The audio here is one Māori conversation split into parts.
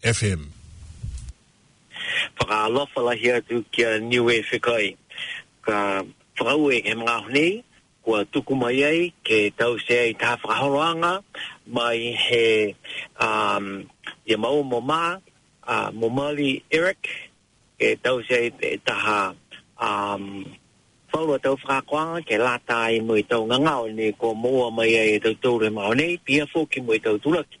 FM. Whakaalawhalahi atu ki a Niue Whekai, ka whakaue e Kemangao nei, kua tuku mai ai, ke tausē ai tā whakahoro anga mai he ia mau momo mā, a Momali Eric, ke tausē ai te taha whaua tau whakakoanga, ke lata ai mo i tau ngangao nei, kua moa mai ai e tau tau rima o nei, pia fo ki mo i tau turaki.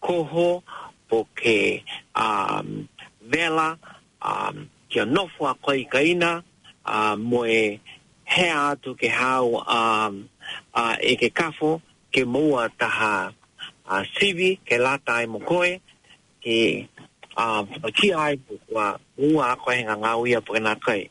koho, poke, vela, kia noho a Koikaina, moe, hea atu ke hao e ke kafo, ke moua taha sivi, ke lata ai mokoe, ke whakatia ai mokoa, moua akohenga nga uia poke na kai.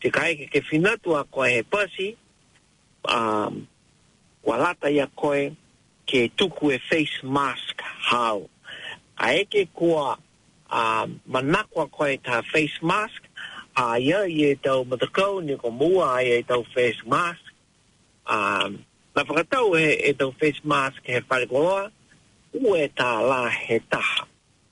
Te kaheke ke whina atu a koe he pasi, a, kua rata i a koe ke tuku e face mask hao. Ka eke koa, a, manakoa koe ta face mask, a ia i e tau matakau ni ko mua ai e tau face mask, a, na whakatau e tau face mask he whare koroa, ue ta la he taha.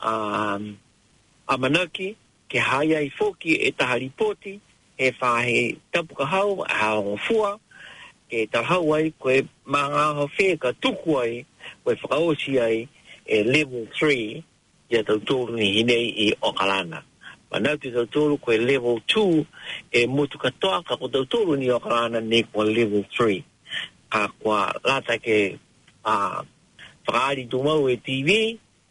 a Amanaki, kia hae ai fōki e taha ripōti, he whā he tapuka hau, hau fua, e tahau ai koe mā ngā hawhē ka tuku ai, koe whakaosi ai e level three i a Tautoru nihi nei i Okalana. Manau ki Tautoru koe level two e motu katoa ka ko Tautoru ni Okalana nei kua level three. A kua lata ke a whakaari tu mau e TV,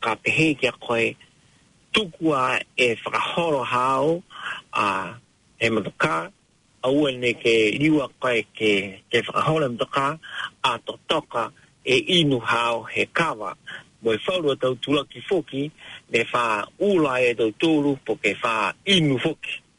Ka pehe ki a koe, tukua e whakahoro hao, a, he motokā, auanei ke riua koe ke, ke whakahoro he motokā, a to toka e inu hao he kawa, moe whaurua tau turaki foki, me wha ulae e tou toru po ke wha inu foki.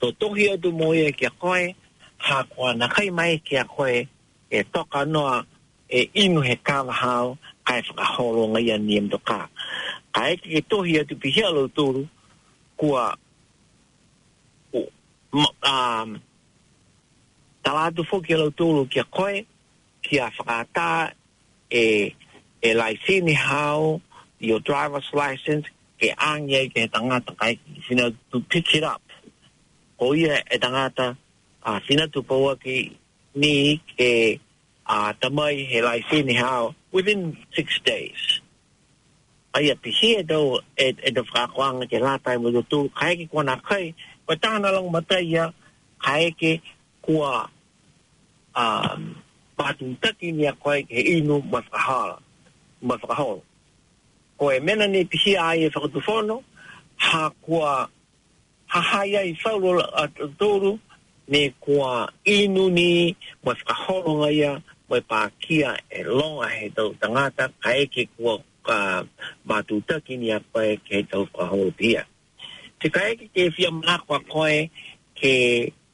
Totohi atu mo ia ki a koe, hakoa na kai mai ki a koe e toka noa e inu he kawahao kai whakahoronga ia ni mdo ka. Ka eke ke tohi atu ki hea lou toru, kua ma, a, tala atu foki a lou toru ki a koe, Kia whakaata e he laisene hao, your driver's license, ke angi ai ki he tangata kai whina to pick it up. Ko ia he tangata a whina to pouaki ni ke ata mai he laisene hao within six days. Kai a pihi e tau e tau whakakoanga ke la tae mo to tu kai ki kona kai, ko tana long matai ia kai ke Kua, ā, mātūtakingia koe he inu mai whakahaora, mai whakahoro. Ko e mena nei pihia ai e whakatuwhono, ha kua hahai ai Saulo a Tūru, me kua inu ni mai whakahoronga ia, mai pākia e longa he tau tangata ka eke kua ka mātūtakingia koe ke tau whakahoro pihia. Te ka eke ke whia manako a koe ke.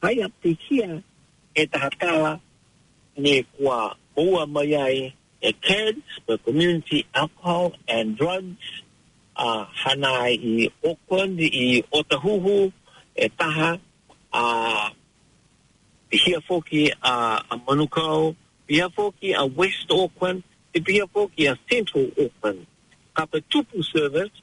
Tae atu hia he taha tawa me kua poua mai ai he CADS, ko Community Alcohol and Drugs, a hana ai i Auckland, i Otahuhu, he taha, a pihia foki a Manukau, pihia foki a West Auckland, te pihia foki a Central Auckland. Kapa tupu service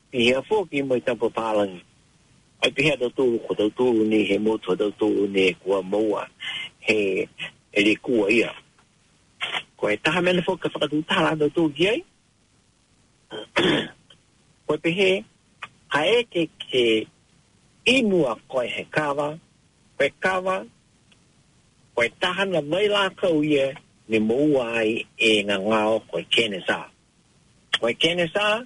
I hea whoki mai tapa palangi? Ai pehea tau tōu ko tau tōu nei he motua tau tōu nei kua moa he re kua ia. Ko he taha mena whoki ka whakatu taha la tau tōu ki ai? Koe pehe ka eke ke inua koe he kawa, koe kawa, koe tahana mai la kau ia me moua ai e nga ngao koe Kenesaw. Koe Kenesaw,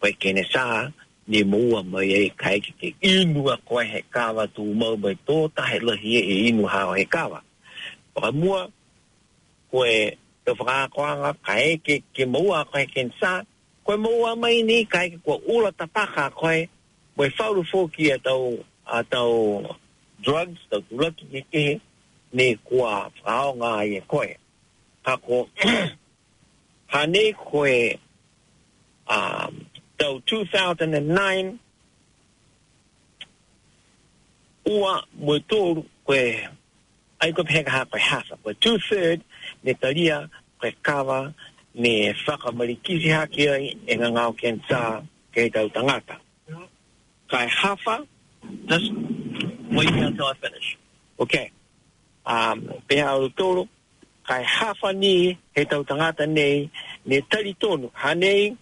Wai kene sa, ni moua mai e kai ki te inu a koe he kawa tu mau mai to tahe lahie e inu hao he kawa. Whakamua koe to whakaakoanga ka eke ke moua a koe kene sa, koe moua mai ni kai ki kua ula tapaka a koe mo e whauru foki a tau a tau drugs tau tulaki he kehe ni kua whakaonga ai e koe. Ka ko hanei koe tau 2009, ua mwe tōru koe ai koe pehekaha koe hasa, koe two-third me taria koe kawa me whakamarikisi haki ai e nga ngao ken ta kei tau tangata. Kai hawha this, wait until I finish, okay. A pehea au toro, kai hawha ni he tau tangata nei, me tari tonu, hanei,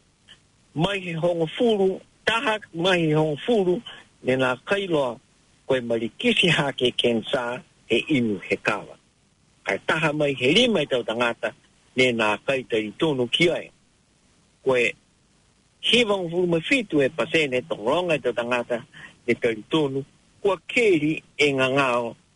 mai he hongo furu, tahak, mai he hongo furu, me nga kai loa, koe mari kisi hake ken sa, he inu, he kawa. Kai taha mai he rimai tau tangata, me nga kai tari tonu ki ai. Koe, he hongo furu mai fitu e pasene, tonga rongai tau tangata, me tari tonu, kua keri e nga ngao,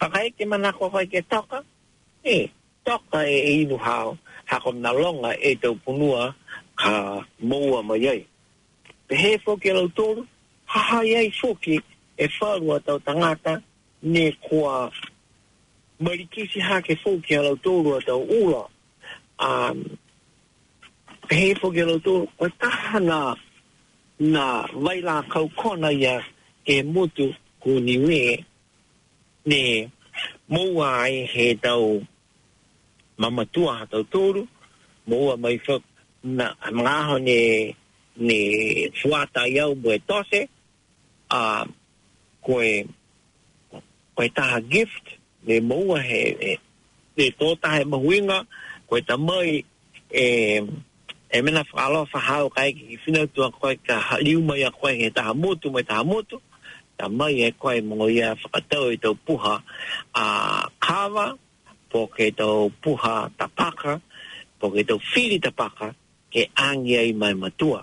Whakahei te manako kai te taka? E, taka e inu hao, hako na longa e tou punua ka moua mai ai. Pehe foki a lau toru, hahai ai foki e wharua tau tangata ne koa marikisi hake foki a lau toru a tau ura. A, pehe foki a lau toru, koe taha na, na vai la kau kona ia e mutu ku niue Nē, moua ai he tau ma matua hatau tōru, moua mai wha, na, mangahau ne, ne whuata i au moe tose, a, koe, koe taha gift, ne moua he, he, ne tō taha he mahuinga, koe ta mai, E mena whakaaloa whahao kai ki ki whinautu a koe kia haliu mai a koe he taha motu mai taha motu, kia mai e koe mo ia whakatau i tau puha a Kava, poke i tau puha ta Paka, poke i tau whiri ta Paka, ke angi ai mai matua.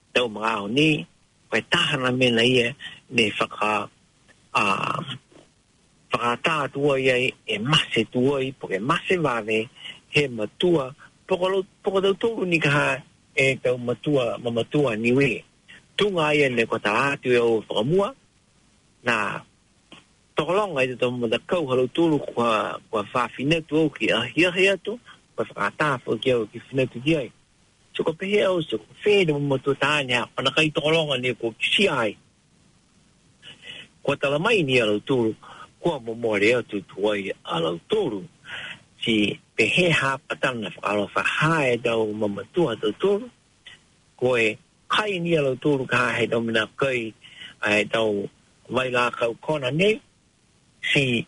Te Oma Ao Nī, whai tāhana mēnā ia nei whaka, ā, whakaata atu ai ia e mase tua ipo, e mase ware, he matua, pokalo, pokatau tolu nī ka hā e tau matua, ma matua niwi. Tūnga ai ia nei kua tā atu e au whakamua, nā, tokalaonga i te taumata kau haru tolu kua, kua whāwhine atu au ki ahiahi atu, kua whakaata foki au ki whine tuki ai. Tuko pehea au so whēnau mo tō tāne a ana kai tokoroanga nei ko kisia ai. Kua tala mai ni a rau tūru, kua momore atu tu ai a rau tūru ki pehea hapa tana whakaro whahae tau ma matua tau tūru, ko e kai ni a rau tūru ka hae tau mena kai a he tau vai rākau kona nei, si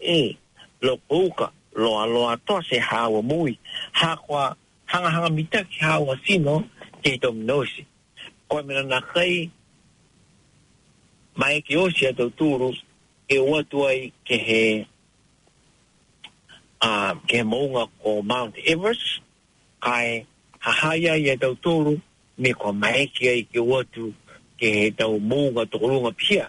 E! Lo pouka, loa loa toa se hāua mui, hākoa hangahanga mita ki hāua sino kei tō minoosi. Koe mena nā kai mai ki Osia tō tūru e o atu ai ke he, ā, ke he mounga ko Mount Everest, kai hahaia ia tō tūru me kua maiki ai ki o atu ke he tō mounga tokorunga pia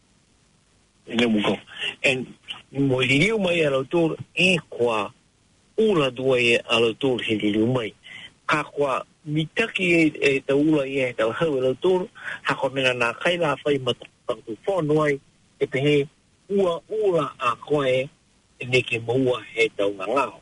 And there we go. And mo ririu mai a rautor e koa ura dua e a rautor he ririu mai. Ka koa mitaki e, e ta ura e he tau hau e rautor, ha koa mena nā kai rā whai ma tātou whānu ai, e pehe ua ura a koa e, e neke maua he tau ngangao.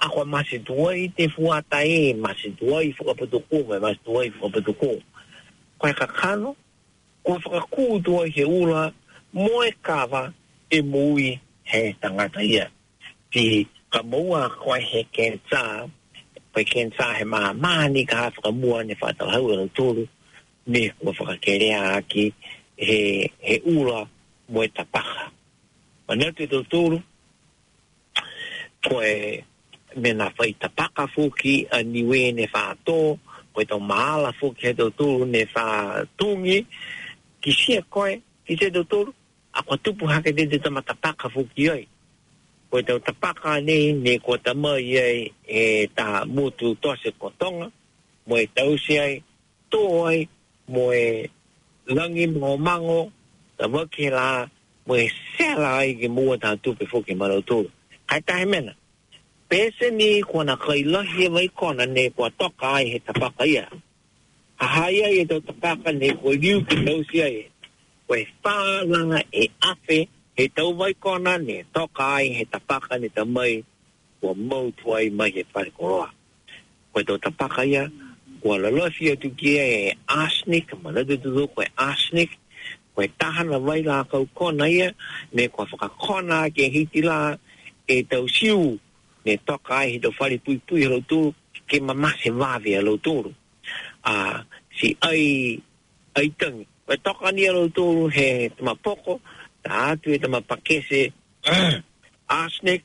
A kua masitu ai te whuata e masitu ai whakaputa ko me masitu ai whakaputa ko. Kua kakano, kua whakakūtu ai he ura moe kawa e moui he tangata ia. Ti, ka mou a koe he Ken Ca, koe Ken Ca he maha mahani ka whakamua ne whātau hau e rau tōru, me kua whakakerea ake he he ura moe tapaka. Manatu e rau tōru, Koe me na whai ta paka foki a niue ne wha to, koe tau maala foki hei tau toru ne wha tongi, ki sia koe, ki te tau toru, a kua tupu hake te te tama ta paka foki ai. Koe tau ta paka nei ne kua tama iai e ta motu toase kua tonga, moe tau si ai, Toi, moe, Langi mao mango, the Wakela, moe Sela i ki mua ta tupe fuki marau tolu. Kai tahi mena. Peseni ko ana kai lahi e wai kona ne kua toka ai he tapaka ia. Hahai ai e tau tapaka ne kua liu ki tausi ai e. Koe wha langa e awhe he tau wai kona ne toka ai he tapaka ne ta mai kua mau tuai mai he whare koroa. Koe tō tapakaia, kua lolotia atu ki a e arsenic, ma rau te tutū koe arsenic, koe tahana vai rākau kona ia, me kua whakakona ake e Hiti la e tau siu, me toka ai he to whare puipui a lo tōru, ke mama se vave a lo tōru. A, si ai, ai tangi. Koe toka ni a lo tōru he tama poko, ta atu e tama pakese, Urgh! Arsenic!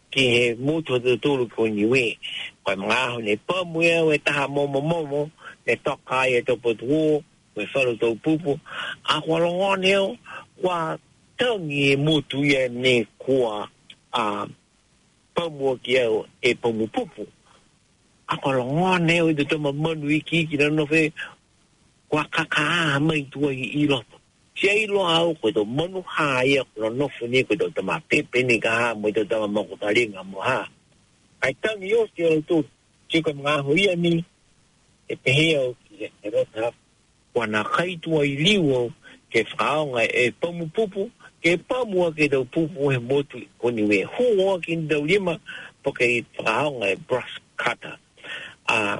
Ki he motu tūtoru ko Niue. Whai mga aho nei pamue we taha momo momo me whakaae e tō potu o, we whanu tōu pupo, a kua rongo neo, kua tangi e motu ia ne kua a pamua ki au e pamu pupo. A kua rongo neo i te tama manu iki iki na nofe, kua kaka aha mai tu ahi i roto. Kia i loa au koe tō manu hā ia ko na nofu nei koe tō tama pēpē nei ka hā moe tō tama mako ta ringa mo hā. Kai tangi o te au tō tio ka mga aho ia nei e pehē au ki he he rota hapa. Kua na kaitua i liu au ke whakaonga e pamu pupu ke pamu ake tau pupu he motu i koni we hū o ki ni tau rima poke i whakaonga e brush cutter a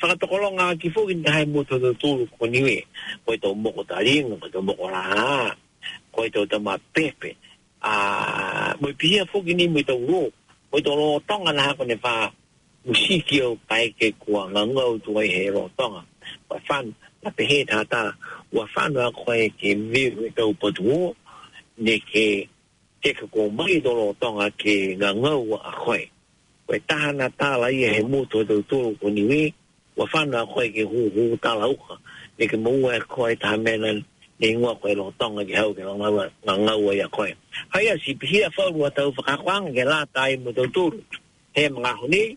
Whakatokoronga ki Fugin te hae motu no tolu ko Niue, koe to moko taringa, koe to moko rahaa, koe to tama pepe, a moe pihia Fugin i moe to uo, koe to ro tonga naha kone wha usikio paeke kua ngangau tu ai he ro tonga, kua fan, na pehe tata, ua fanua koe ke viu e tau potu uo, ne ke Teka ko Maridoro o Tonga ki nga ngaua a koe. Koe tahana tala ia he motu o tau toro ko Niue, ua whana koe ki huhu tala uka, neke moua e koe taha mena ne ingoa koe lo Tonga ki hau ki nga ngaua, nga ngaua ia koe. Hai asi, pihia whaurua tau whakakoanga ke la tae mo tau toro. He mangahonei.